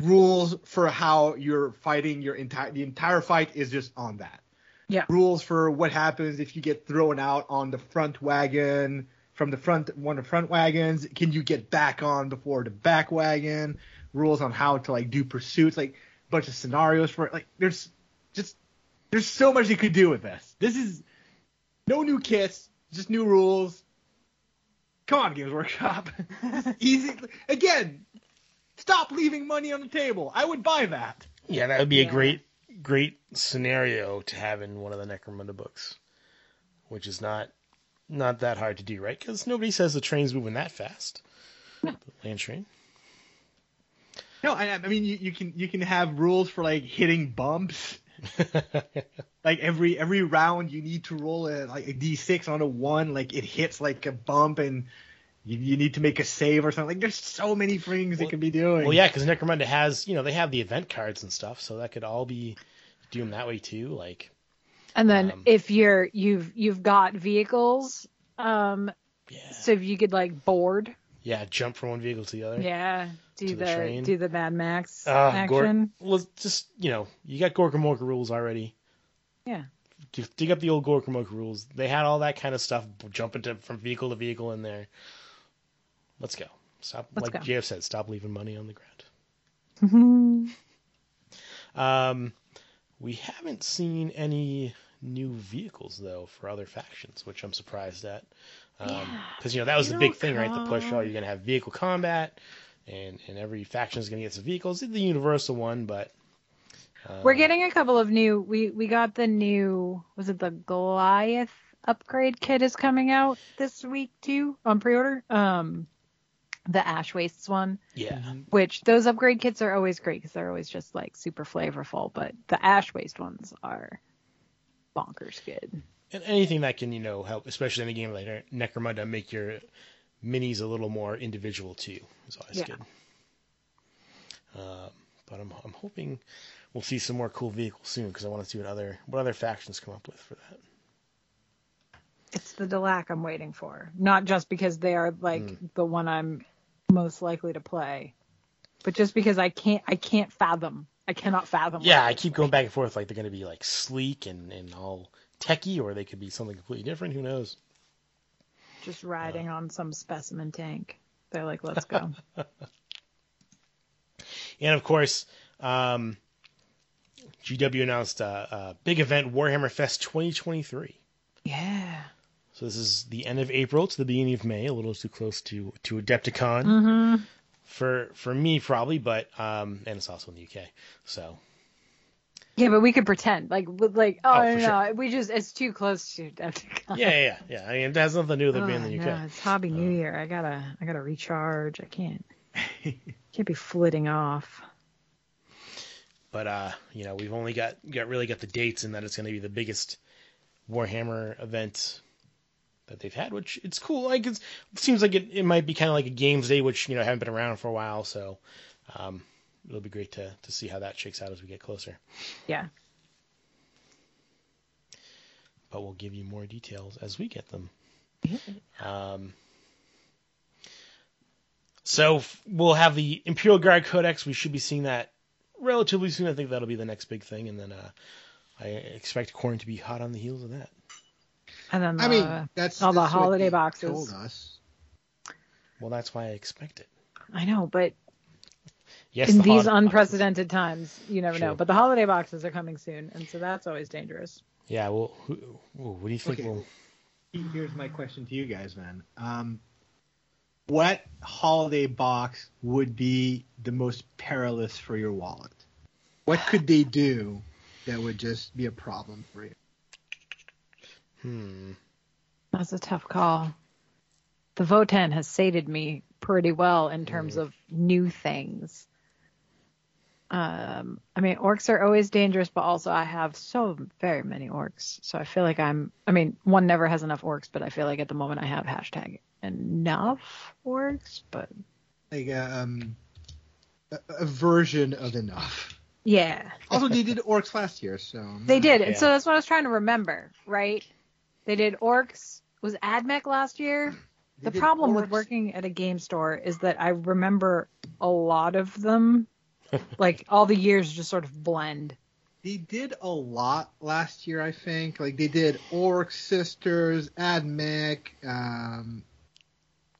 rules for how you're fighting your entire the entire fight is just on that. Yeah. Rules for what happens if you get thrown out on the front wagon from the front one of the front wagons. Can you get back on before the back wagon? Rules on how to like do pursuits, like a bunch of scenarios for it. Like there's just there's so much you could do with this. This is no new kits, just new rules. Come on, Games Workshop. Easy. Again, stop leaving money on the table. I would buy that. yeah, that would be a great, great scenario to have in one of the Necromunda books, which is not not that hard to do, right? Because nobody says the train's moving that fast. The land train. No, I, I mean you, you can you can have rules for like hitting bumps. Like every every round you need to roll a like a d6 on a one, like it hits like a bump and you, you need to make a save or something. Like there's so many things Well- it could be doing. Well, yeah, because Necromunda has, you know, they have the event cards and stuff, so that could all be doomed that way too. Like, And then Um, if you're you've you've got vehicles, um, yeah, so if you could like board, yeah, jump from one vehicle to the other. yeah, do the the, train. do the Mad Max Uh, Gor- action. well, just you know, you got Gorkamorka rules already. Yeah. Just dig up the old Gorkamorka rules. They had all that kind of stuff, jumping to from vehicle to vehicle in there. Let's go. Stop, Let's like go. JF said, stop leaving money on the ground. Um, we haven't seen any new vehicles though for other factions, which I'm surprised at. Because Yeah. you know that was the big thing, right? The push. Oh, you're gonna have vehicle combat, and and every faction is gonna get some vehicles. It's the universal one, but uh, We're getting a couple of new. We we got the new. Was it the Goliath upgrade kit is coming out this week too on pre-order. Um, the Ash Wastes one. yeah. which those upgrade kits are always great because they're always just like super flavorful. But the ash waste ones are bonkers good. And anything that can, you know, help, especially in a game like Necromunda, make your minis a little more individual too is always Yeah. good. Um, but I'm, I'm hoping we'll see some more cool vehicles soon because I want to see what other what other factions come up with for that. It's the Delaque I'm waiting for. Not just because they are like Mm. the one I'm most likely to play, but just because I can't I can't fathom. I cannot fathom. Yeah, I keep going back and forth like they're going to be like sleek and and all techy, or they could be something completely different. Who knows? Just riding on some specimen tank. They're like, let's go. And of course, um, GW announced a, a big event, Warhammer Fest 2023. yeah. So this is the end of April to the beginning of May, a little too close to to Adepticon Mm-hmm. for for me probably, but um, and it's also in the UK. So Yeah, but we could pretend like like oh, Oh, no, no, we just it's too close to Adepticon. yeah, yeah, yeah. yeah. I mean, it has nothing to do with it Oh, being in the UK. no, it's Hobby New Year. I gotta I gotta recharge. I can't can't be flitting off. But uh, you know, we've only got got really got the dates, and that it's going to be the biggest Warhammer event that they've had, which it's cool. Like it's, it seems like it, it might be kind of like a games day, which you know haven't been around for a while, so um, it'll be great to to see how that shakes out as we get closer. Yeah. But we'll give you more details as we get them. Um, so f- we'll have the Imperial Guard Codex. We should be seeing that relatively soon. I think that'll be the next big thing, and then uh, I expect Khorne to be hot on the heels of that. And then I mean, uh, that's all the that's what holiday boxes. Told us. Well, that's why I expect it. I know, but Yes, in the these holiday boxes. unprecedented times, you never know. But the holiday boxes are coming soon, and so that's always dangerous. Yeah. Well, who, ooh, what do you think? Okay. Will Here's my question to you guys, man. Um, what holiday box would be the most perilous for your wallet? What could they do that would just be a problem for you? hmm. That's a tough call. The Votann has sated me pretty well in terms of new things. Um, I mean, orks are always dangerous, but also I have so very many orks. So I feel like I'm, I mean, one never has enough orks, but I feel like at the moment I have hashtag enough orks, but Like um, a, a version of enough. yeah, Also, they did orks last year, so they did. And Yeah. so that's what I was trying to remember, right? They did orks. Was AdMech last year? They The did problem with working at a game store is that I remember a lot of them. like all the years just sort of blend. They did a lot last year, I think. Like they did Ork Sisters, Admech, um,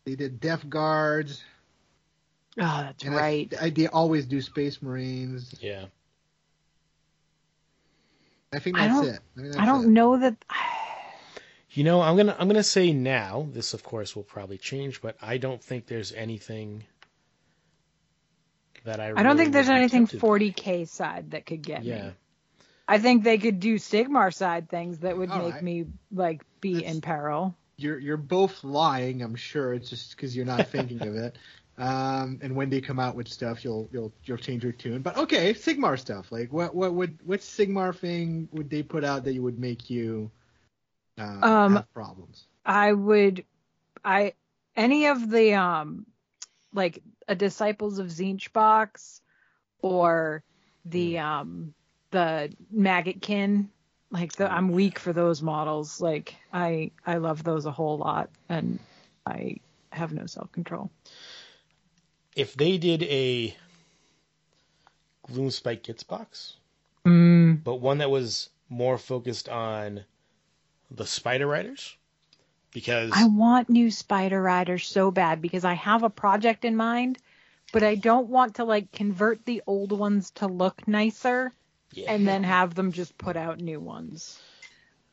they did Death Guards. Oh, that's and right. I, they always do Space Marines. Yeah. I think that's don't- it. I, think I don't it. know that. You know, I'm gonna I'm gonna say now. This, of course, will probably change, but I don't think there's anything that I. I don't think there's anything tempted- 40k side that could get Yeah. me. I think they could do Sigmar side things that would All make right. me like be That's- in peril. You're you're both lying. I'm sure it's just because you're not thinking of it. Um, and when they come out with stuff, you'll you'll you'll change your tune. But okay, Sigmar stuff. Like what what would what Sigmar thing would they put out that you would make you uh, Um, have problems? I would, I any of the um, like a Disciples of Tzeentch box, or the um the Maggotkin. Like the, I'm weak for those models. Like I I love those a whole lot, and I have no self control. If they did a Gloomspike Gits box, Mm. but one that was more focused on the Spider Riders, because I want new Spider Riders so bad because I have a project in mind, but I don't want to like convert the old ones to look nicer yeah, and then have them just put out new ones.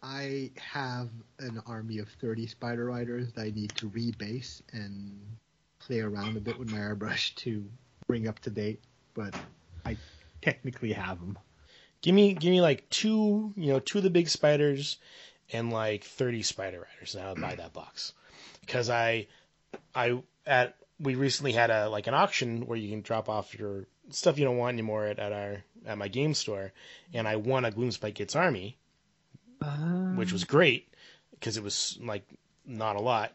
I have an army of 30 Spider Riders that I need to rebase and play around a bit with my airbrush to bring up to date, but I technically have them. give me give me like two, you know, two of the big spiders and like 30 Spider Riders, and I would buy that box because I I at we recently had a like an auction where you can drop off your stuff you don't want anymore at, at our at my game store, and I won a Gloomspike Gits army, which was great because it was like not a lot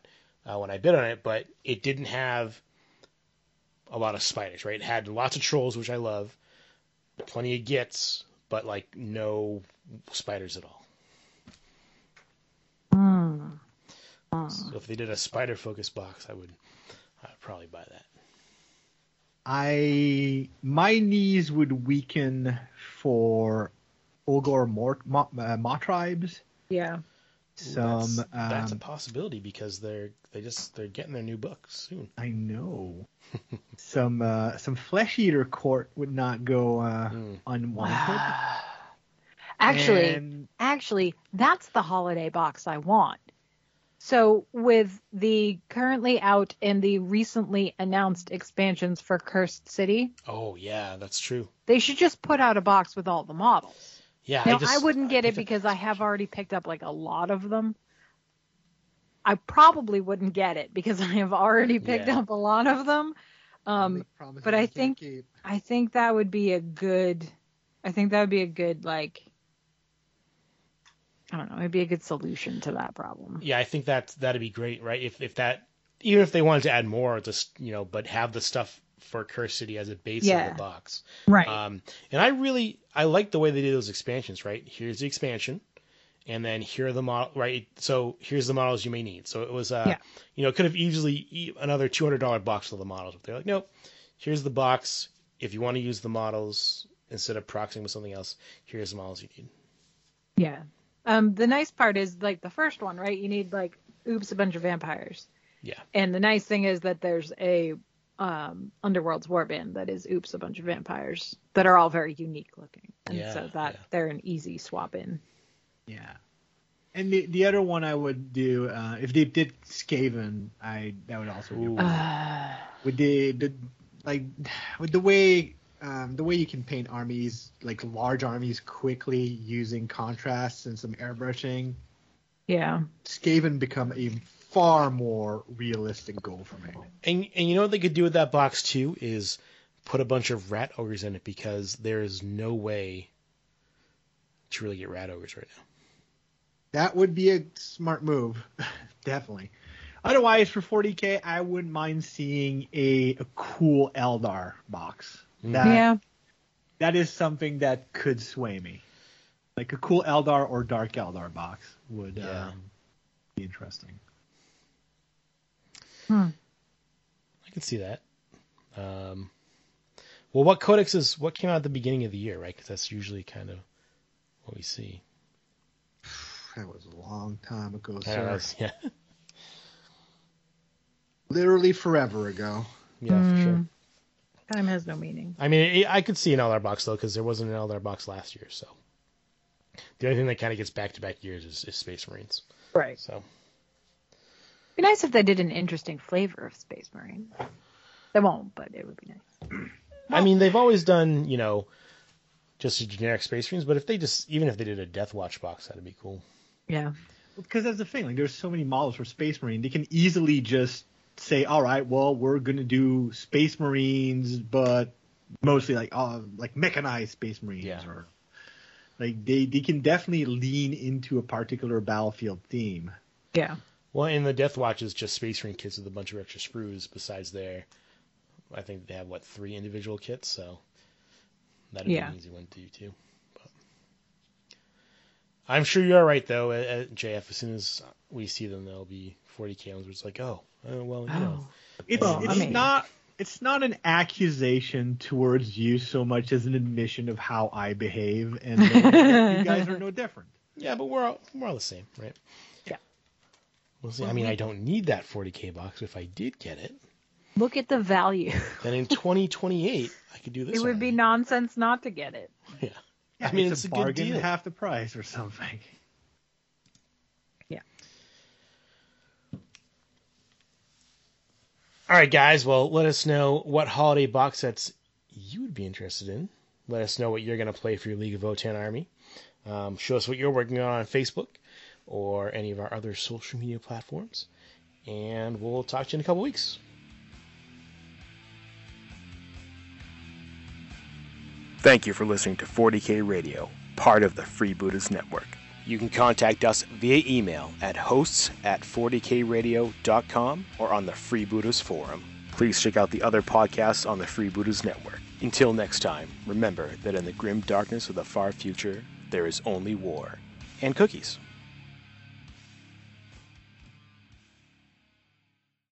uh, when I bid on it, but it didn't have a lot of spiders. Right, it had lots of trolls, which I love, plenty of gits, but like no spiders at all. Hmm. Hmm. So if they did a spider focus box, I would I'd probably buy that. I my knees would weaken for Ogor Mort Mo, uh, Mawtribes. Yeah. Ooh, Some that's, that's a um, possibility because they're they just they're getting their new book soon. I know. some uh, some flesh eater court would not go uh, Mm. unwanted. Actually, And- actually, that's the holiday box I want. So with the currently out and the recently announced expansions for Cursed City, Oh yeah, that's true. they should just put out a box with all the models. Yeah, Now, I, just, I wouldn't get I it because I have already picked up like a lot of them. I probably wouldn't get it because I have already picked Yeah. up a lot of them. Um, but I think- keep. I think that would be a good. I think that would be a good like. I don't know. It'd be a good solution to that problem. Yeah, I think that that'd be great, right? If if that even if they wanted to add more, just you know, but have the stuff for Curse City as a base Yeah. of the box. Right. Um, and I really I like the way they did those expansions. Right, here's the expansion, and then here are the model. Right, so here's the models you may need. So it was, uh, Yeah. you know, it could have easily another two hundred dollar box of the models. But they're like, nope, here's the box. If you want to use the models instead of proxying with something else, here's the models you need. yeah. Um, the nice part is like the first one, right? You need like oops a bunch of vampires. Yeah. And the nice thing is that there's a um, Underworlds warband that is oops a bunch of vampires that are all very unique looking, and Yeah, so that yeah. they're an easy swap in. Yeah. And the the other one I would do uh, if they did Skaven, I that would also be Ooh. one. Uh, with the the like with the way um, the way you can paint armies like large armies quickly using contrasts and some airbrushing. yeah. Skaven become a far more realistic goal for me. And and you know what they could do with that box too is put a bunch of rat ogres in it because there is no way to really get rat ogres right now. That would be a smart move, definitely. Otherwise, for 40k, I wouldn't mind seeing a, a cool Eldar box. Mm. That yeah. that is something that could sway me. Like a cool Eldar or Dark Eldar box would Yeah. um, be interesting. Hmm. I can see that. Um, well, what codexes? What came out at the beginning of the year, right? Because that's usually kind of what we see. That was a long time ago, I sir. that's- yeah, Literally forever ago. yeah, for sure. Time has no meaning. I mean, I could see an Eldar box though, because there wasn't an Eldar box last year. So the only thing that kind of gets back to back years is, is Space Marines. Right. So Be nice if they did an interesting flavor of Space Marine. They won't, but it would be nice. I mean, they've always done, you know, just a generic Space Marines, but if they just, even if they did a Death Watch box, that'd be cool. Yeah. Because that's the thing. Like, there's so many models for Space Marine. They can easily just say, all right, well, we're gonna do Space Marines, but mostly like uh, like mechanized Space Marines, Yeah. or like they they can definitely lean into a particular battlefield theme. Yeah. Well, and the Death Watch is just Space Marine kits with a bunch of extra sprues besides their, I think they have, what, three individual kits, so that'd Yeah. be an easy one to do too. But I'm sure you're right, though, at, at JF. As soon as we see them, there'll be 40k ones where it's like, oh, oh well, you know. Oh. It's Well, it's I mean- not it's not an accusation towards you so much as an admission of how I behave, and you guys are no different. Yeah, but we're all, we're all the same, right? Yeah. We'll see. I mean, I don't need that 40k box. If I did get it, Look at the value. then in 2028, I could do this. it would be nonsense not to get it. Yeah. Yeah, I mean, it's, it's a, a good bargain, deal. half the price or something. All right, guys. Well, let us know what holiday box sets you would be interested in. Let us know what you're going to play for your League of Votann army. Um, show us what you're working on on Facebook or any of our other social media platforms. And we'll talk to you in a couple weeks. Thank you for listening to 40K Radio, part of the Freebooters Network. You can contact us via email at hosts at 40kradio.com or on the Freebooters Forum. Please check out the other podcasts on the Freebooters Network. Until next time, remember that in the grim darkness of the far future, there is only war and cookies.